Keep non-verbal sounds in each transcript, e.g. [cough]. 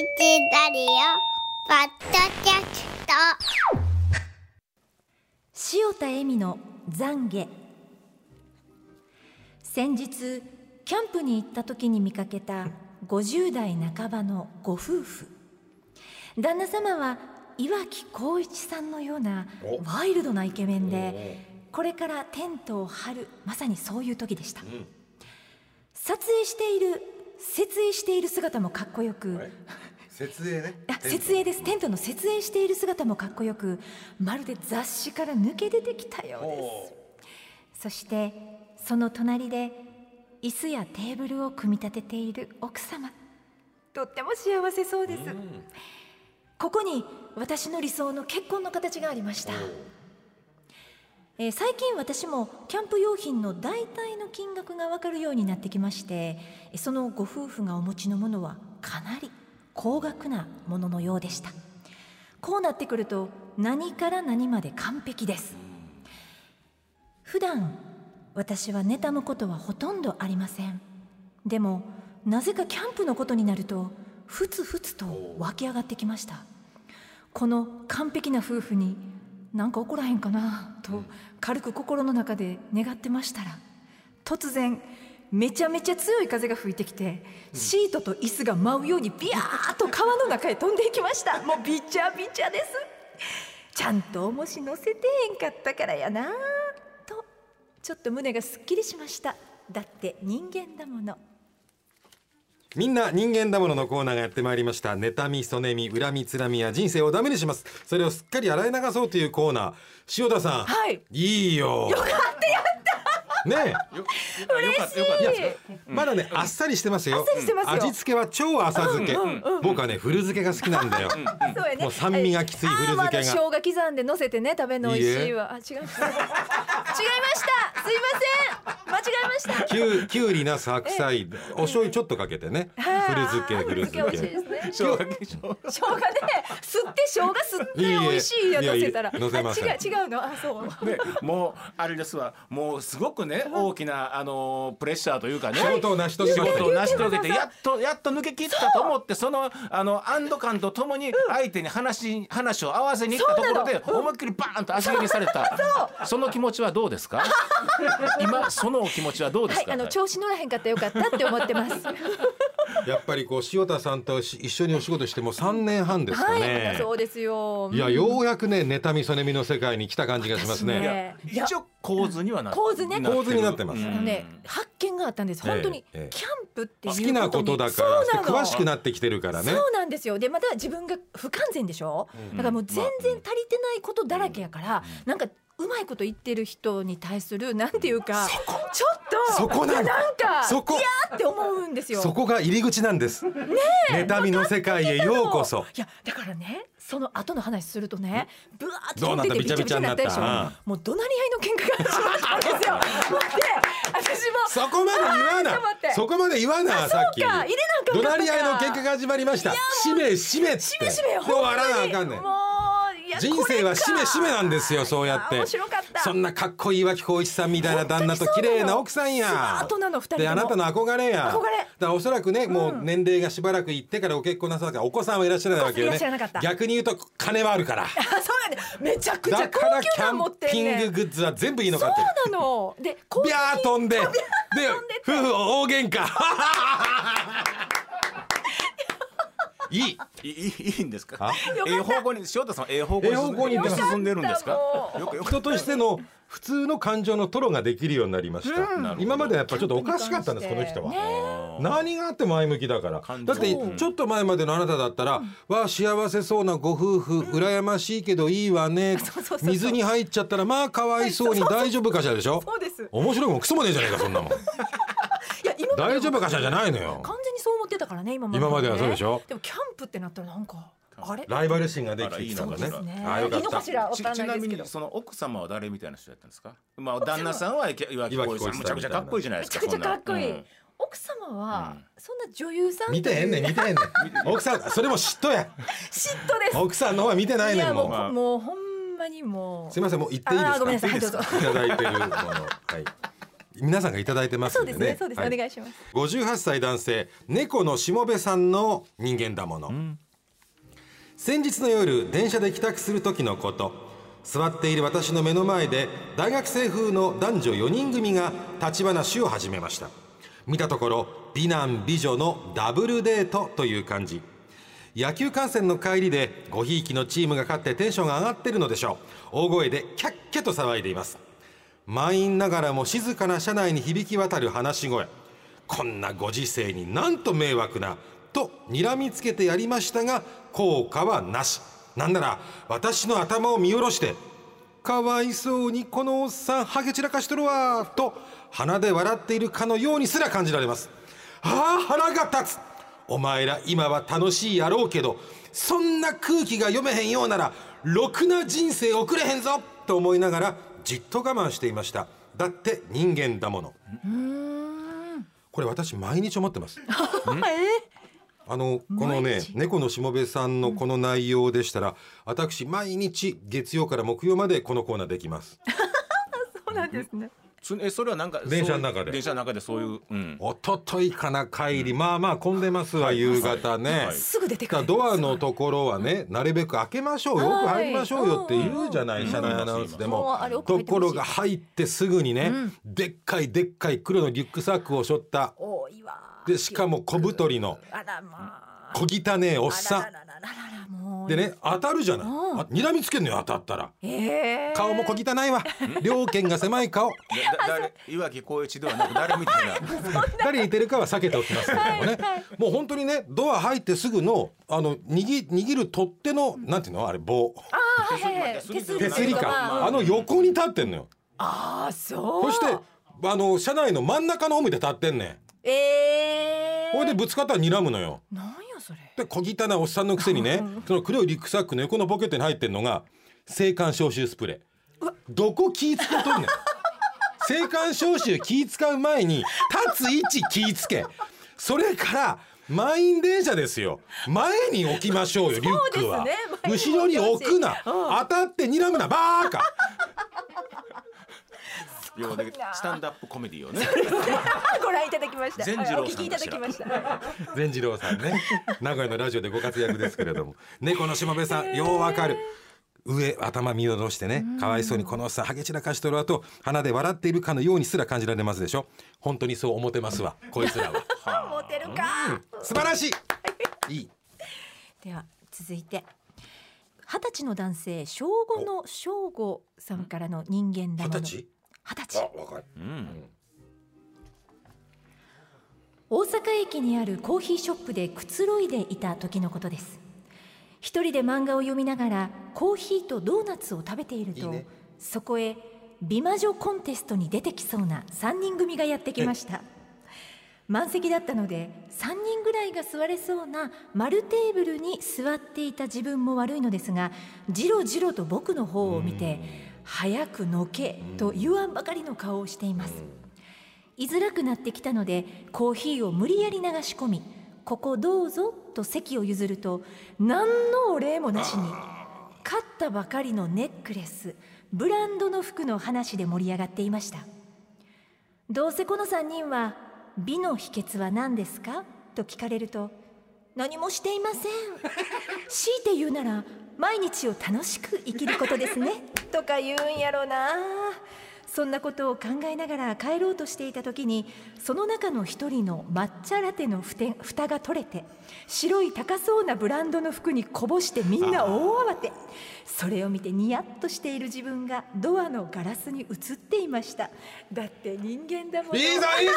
ラリオポッドキャスト。塩田恵美の懺悔。先日キャンプに行った時に見かけた50代半ばのご夫婦。旦那様は岩城浩一さんのようなワイルドなイケメンでこれからテントを張るまさにそういう時でした、撮影している設営している姿もかっこよく、設営ね。あ設営です。テントの設営している姿もかっこよくまるで雑誌から抜け出てきたようです。そしてその隣で椅子やテーブルを組み立てている奥様。とっても幸せそうです、ここに私の理想の結婚の形がありました、えー最近私もキャンプ用品の大体の金額が分かるようになってきましてえーそのご夫婦がお持ちのものはかなり高額なもののようでした。こうなってくると何から何まで完璧です。普段私は妬むことはほとんどありません。でもなぜかキャンプのことになるとふつふつと湧き上がってきました。この完璧な夫婦になんか怒らへんかなと軽く心の中で願ってましたら突然めちゃめちゃ強い風が吹いてきてシートと椅子が舞うようにビヤーッと川の中へ飛んでいきました。[laughs] もうびちゃびちゃです。ちゃんと重し乗せてへんかったからやなとちょっと胸がすっきりしました。だって人間だもの。みんな人間だもののコーナーがやってまいりました。妬みそねみ恨みつらみや人生をダメにします。それをすっかり洗い流そうというコーナー。塩田さん。はい。いいよ。よかったね嬉しい。まだねあっさりしてますよ。あっさりしてますよ。味付けは超浅漬け、僕はね古漬けが好きなんだよ。もう酸味がきつい古漬けが。生姜刻んで乗せてね食べるの美味しいわ。あ違う。違いました。すいません間違えました。[laughs] きゅうきゅうりなす白菜お醤油ちょっとかけてね。はい古漬け古漬けですね。生姜ね吸って生姜吸って美味しいやいやいい乗せたら違う違うの？あそう。ね、もうあれですわ。もうすごくね大きなあのプレッシャーというかね。仕事を成し遂げ仕事を成し遂げてやっとやっと抜け切ったと思ってそのあの安堵感とともに相手に話話を合わせに行ったところで思いっきりバーンと足蹴りされた。その気持ちはどうですか？今そのお気持ちはどうですか、はいあの調子乗らへんかったらよかったって思ってます。[laughs] やっぱりこう塩田さんとし一緒にお仕事してもう3年半ですかはいね、そうですよ。いやようやくね妬みそねみの世界に来た感じがしますね。ね。いや一応構図にはな構図ね。構図になってます。ね発見があったんです。本当にええキャンプっていう好きなことだから詳しくなってきてるからね。そうなんですよ。でまた自分が不完全でしょ、だからもう全然足りてないことだらけやから、なんかうまいこと言ってる人に対するなんていうかちょっとそこなんかそこ？いやーって思うんですよ。そこが入り口なんです。妬みの世界へようこそ。いやだからねその後の話するとねブワーってどうなった？飛んでてびちゃびちゃになった？でしょもう怒鳴り合いの喧嘩が始まったんですよ。[laughs] 待って私もそこまで言わな。そこまで言わなさっき。怒鳴り合いの喧嘩が始まりました。しめしめっつって。しめしめで終わらなあかんねん人生はしめしめなんですよそうやって。面白かった。そんなかっこいい脇光一さんみたいな旦那と綺麗な奥さんや。であなたの憧れや。憧れ。だからおそらくねもう年齢がしばらくいってからご結婚なさったからお子さんはいらっしゃらないわけよね。っしゃらなかった。逆に言うと金はあるから。あ [laughs] そうなんです。めちゃくちゃだ高からキャ級なの持ってンピンんねんググッズは全部いいのそうかって。なの。でビャー飛んで。で夫婦大喧嘩いいいいいいんですか？あ？ええ方向に塩田さんはええ方向ええ方向に進んでるんですか？よくよく人としての普通の感情のトロができるようになりました、今まではやっぱちょっとおかしかったんですこの人は、何があっても前向きだから。だってちょっと前までのあなただったら「わあ幸せそうなご夫婦羨ましいけどいいわね。[laughs] 水に入っちゃったらまあかわいそうに大丈夫かしら」でしょ？そうです。面白いもんクソもねえじゃねえかそんなもん大丈夫かしらじゃないのよ。完全にそう思ってたからね今まで今まではそうでしょ。でもキャンプってなったらなんかあれ？ライバル心ができていいのかねね。ああよかっいいのかたしら？わかんちちなですけど。ないみにその奥様は誰みたいな人だったんですか？まあ旦那さんは岩城浩一さん。むちゃくちゃかっこいいじゃないですか。めちゃくちゃかっこいい、奥様は、そんな女優さん見てへんねん見てへんねん。[laughs] 奥さんそれも嫉妬や。嫉妬です。奥さんの方は見てないねやもうんもう。こもうほんまにもう。すみませんもう言っていいですか？いただいてるもの。はい皆さんがいただいてますそうんでですねねそうです、はい。お願いします。58歳男性猫のしもべさんの人間だもの、先日の夜電車で帰宅する時のこと。座っている私の目の前で大学生風の男女4人組が立ち話を始めました。見たところ美男美女のダブルデートという感じ。野球観戦の帰りでごひいきのチームが勝ってテンションが上がってるのでしょう。大声でキャッキャと騒いでいます満員ながらも静かな車内に響き渡る話し声。こんなご時世になんと迷惑なと睨みつけてやりましたが効果はなし。なんなら私の頭を見下ろしてかわいそうにこのおっさんハゲ散らかしとるわと鼻で笑っているかのようにすら感じられます。ああ腹が立つ。お前ら今は楽しいやろうけどそんな空気が読めへんようならろくな人生送れへんぞと思いながらじっと我慢していました。だって人間だもの。これ私毎日思ってます。あのこのね猫のしもべさんのこの内容でしたら、私毎日月曜から木曜までこのコーナーできます。[laughs] そうなんですね。つえそれはなんか電車の中で。電車の中でそういう、うん、おとといかな帰り、まあまあ混んでますわ夕方ね、はい。すぐ出てくる。だからドアのところはねなるべく開けましょうよはいく入りましょうよって言うじゃない、車内アナウンスでも。ところが入ってすぐにね、でっかいでっかい黒のリュックサックを背負った。でしかも小太りの小汚ねえおっさんでね当たるじゃない、うん。あ睨みつけんのよ当たったら。ええ。顔も小汚いわ。両肩が狭い顔。[laughs] 誰岩城光一ではなく誰みたいな。[laughs] 誰に似てるかは避けておきますけどもね。もう本当にねドア入ってすぐのあの握握る取っ手のなんていうの？あれ棒。あ手すりか。あの横に立ってんのよ。ああそう。そしてあの車内の真ん中の方見て立ってんねん。ええほいでぶつかったら睨むのよ。なんやそれ。で小汚いおっさんのくせにねその黒いリュックサックの横のポケットに入ってんのが青函消臭スプレー。どこ気ぃつけとんねん。[laughs] 青函消臭気ぃ使う前に立つ位置気ぃつけ。それから満員電車ですよ。前に置きましょうよリュックは、ね後ろに置くな。当たって睨むなバーカ要はねスタンダップコメディをね。[laughs] ご覧いただきました。善次郎お聞きいたさんかしらだきました。善次郎さんね。名古屋のラジオでご活躍ですけれども。猫のしもべさんようわかる。上頭見下ろしてね。かわいそうにこのおっさんハゲ散らかしとる後鼻で笑っているかのようにすら感じられますでしょ。本当にそう思ってますわ。こいつらは。[laughs] モテるか。素晴らしい。い。いでは続いて。二十歳の男性正午の正午さんからの人間だもの二十歳。若い。うん。大阪駅にあるコーヒーショップでくつろいでいた時のことです。一人で漫画を読みながらコーヒーとドーナツを食べているとね。そこへ美魔女コンテストに出てきそうな3人組がやってきました。[laughs] 満席だったので3人ぐらいが座れそうな丸テーブルに座っていた自分も悪いのですがじろじろと僕の方を見て「早くのけ」と言わんばかりの顔をしています。居づらくなってきたのでコーヒーを無理やり流し込み「ここどうぞ」と席を譲ると何のお礼もなしに買ったばかりのネックレスブランドの服の話で盛り上がっていました。どうせこの3人は美の秘訣は何ですか？と聞かれると何もしていません。強いて言うなら毎日を楽しく生きることですね。[laughs] とか言うんやろな。そんなことを考えながら帰ろうとしていた時にその中の一人の抹茶ラテのふて蓋が取れて白い高そうなブランドの服にこぼしてみんな大慌て。それを見てニヤッとしている自分がドアのガラスに映っていました。だって人間だもの。いいぞ [laughs] いいぞ！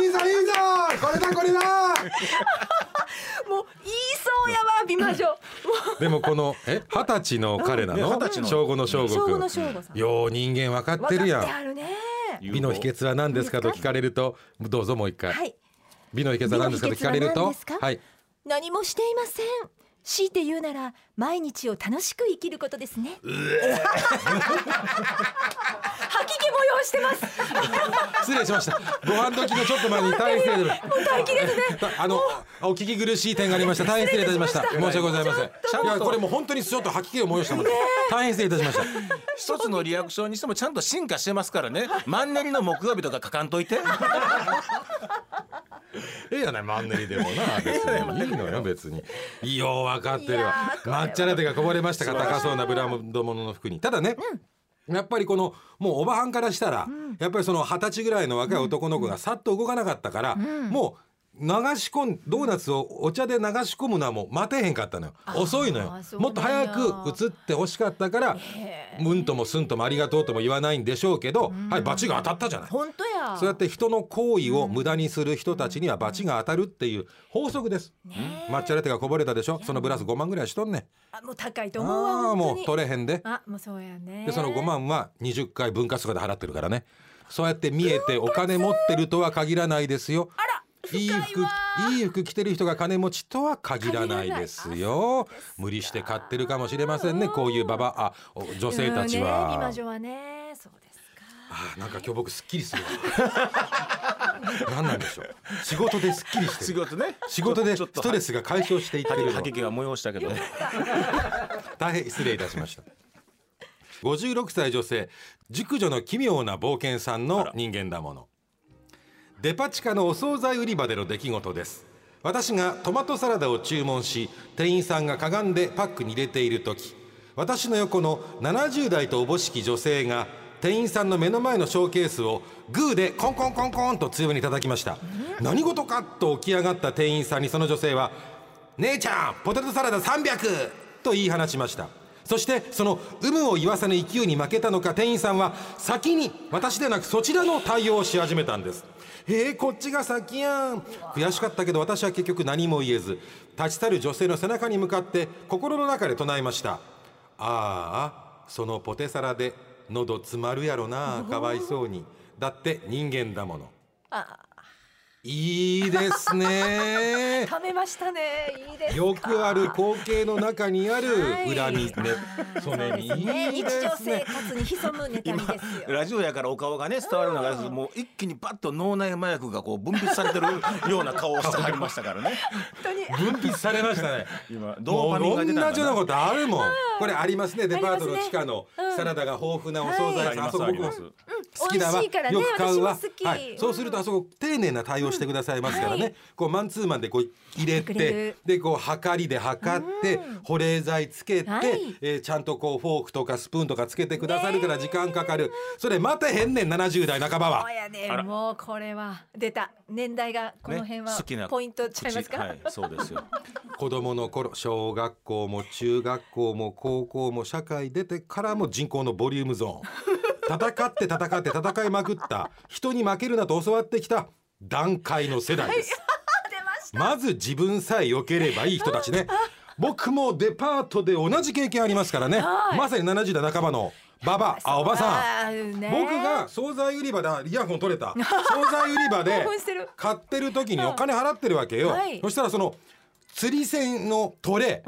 いいぞいいぞ！これだこれだもう言いそうやわ美魔女もでもこのえ二十歳の彼なの？ね二十歳の。正午の正午君よう人間分かってるやん。美の秘訣は何ですかと聞かれるとどうぞもう一回、はい。美の秘訣は何ですかと聞かれるとはい。何もしていません強いて言うなら毎日を楽しく生きることですね。[laughs] 吐き気催してます。[laughs] 失礼しました。ご飯時のちょっと前に大変失礼大気ですね。[laughs] あのお聞き苦しい点がありました。大変失礼いたしました。申し訳ございません。ちゃんと。いやこれもう本当にちょっと吐き気を催したもので大変失礼いたしました。一つのリアクションにしてもちゃんと進化してますからね。マンネリの木曜日とか書かんといてええやないマンネリでもな [laughs] 別に。いいのよ別に。よう分かってるわ。抹茶ラテがこぼれましたか高そうなブランド物の服に。ただね、やっぱりこのもうおばはんからしたら、やっぱりその二十歳ぐらいの若い男の子がさっと動かなかったから、もう流し込んドーナツをお茶で流し込むのはもう待てへんかったのよ。遅いのよ。もっと早く映ってほしかったからうんともすんともありがとうとも言わないんでしょうけど、はいバチが当たったじゃない。本当や。そうやって人の行為を無駄にする人たちには罰が当たるっていう法則です。抹茶ラテがこぼれたでしょ。そのブラス5万ぐらいしとんねん。あもう高いと思うわああ本当に。もう取れへんで。あもうそうやね。でその5万は20回分割とかで払ってるからね。そうやって見えてお金持ってるとは限らないですよ。いい服深いわいい服着てる人が金持ちとは限らないですよ。無理して買ってるかもしれませんね。こういうババあお女性たちうんねは。今女はねそうですかあーなんか今日僕すっきりするわ。[laughs] 何なんでしょう。仕事ですっきりしてる。仕事ね仕事でちょっとストレスが解消していってるのが催したけどね大変失礼いたしました56歳女性熟女の奇妙な冒険さんの人間だものデパ地下のお惣菜売り場での出来事です。私がトマトサラダを注文し店員さんがかがんでパックに入れている時私の横の70代とおぼしき女性が店員さんの目の前のショーケースをグーでコンコンコンコンと強めに叩きました。何事かと起き上がった店員さんにその女性は「姉ちゃんポテトサラダ 300!」と言い放ちました。そしてその有無を言わさぬ勢いに負けたのか店員さんは先に私でなくそちらの対応をし始めたんです。へえこっちが先やん。悔しかったけど私は結局何も言えず立ち去る女性の背中に向かって心の中で唱えました。ああそのポテサラで喉詰まるやろな。かわいそうに。だって人間だもの。あいいですね。[laughs] 食べましたね。いいですよくある光景の中にあるはい。恨みね、それにいね。日いで常生すね。活に潜むネタですよ。ラジオやからお顔がね伝わるのがもう一気にパッと脳内麻薬がこう分泌されてる [laughs] ような顔をしてはりましたからね。分泌されましたね。今ドーパミンが出たんだ同じようなことあるもん。これありますね。デパートの地下のサラダが豊富なお惣菜。ありますあそこ僕もあります好きだわ。よく買うわ。はい。そうするとあそこ丁寧な対応してくださいますからはね。こうマンツーマンでこう入れてでこうはかりで測って保冷剤つけてはい。えーちゃんとこうフォークとかスプーンとかつけてくださるから時間かかる。それ待てへんねん70代半ばは。そう。やねもうこれは出た。年代がこの辺はね好きなポイントちゃいますか、はいそうですよ。[laughs] 子供の頃小学校も中学校も高校も社会出てからも人口のボリュームゾーン。戦って戦って戦いまくった。人に負けるなと教わってきた段階の世代です。[laughs] 出まず自分さえ良ければいい人たちね。[laughs] 僕もデパートで同じ経験ありますからね。はい。まさに70代半ばのババあおばさん。ね。僕が惣菜売り場であイヤホン取れた。[laughs] 惣菜売り場で買ってる時にお金払ってるわけよ、はい。そしたらその釣り線のトレ。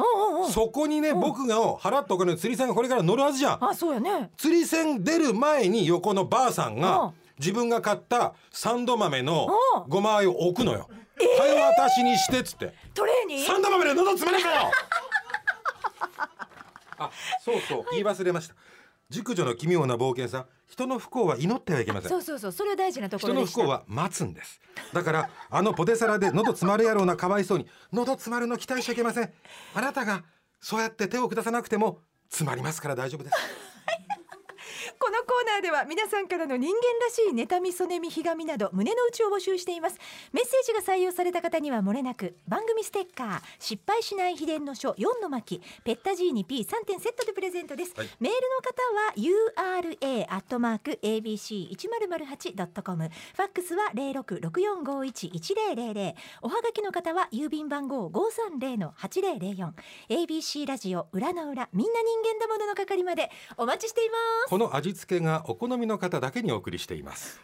そこにね僕が払ったお金の釣り線がこれから乗るはずじゃん。あそうやね。釣り線出る前に横のばあさんが自分が買ったサンド豆のうんごま和えを置くのよ。はい私にしてっつって。トレーにサンド豆で喉詰めるかよ！あそうそう。言い忘れました熟女の奇妙な冒険さん人の不幸は祈ってはいけませんそうそうそう。それは大事なとこ人のろでした不幸は待つんですだからあのポテサラで喉詰まるやろうなかわいそうに喉詰まるの期待しちゃいけませんあなたがそうやって手を下さなくても詰まりますから大丈夫ですこのコーナーでは皆さんからの人間らしい妬みそねみひがみなど胸の内を募集しています。メッセージが採用された方にはもれなく番組ステッカー失敗しない秘伝の書4の巻ペッタジーニ P3 点セットでプレゼントです、はい。メールの方は URA アットマーク ABC 一0 0 8ドットコム。ファックスは零六六四五一一零零零。おはがきの方は郵便番号五三零の八零零四。ABC ラジオ裏の裏みんな人間だものの係までお待ちしています。この味付けがお好みの方だけにお送りしています。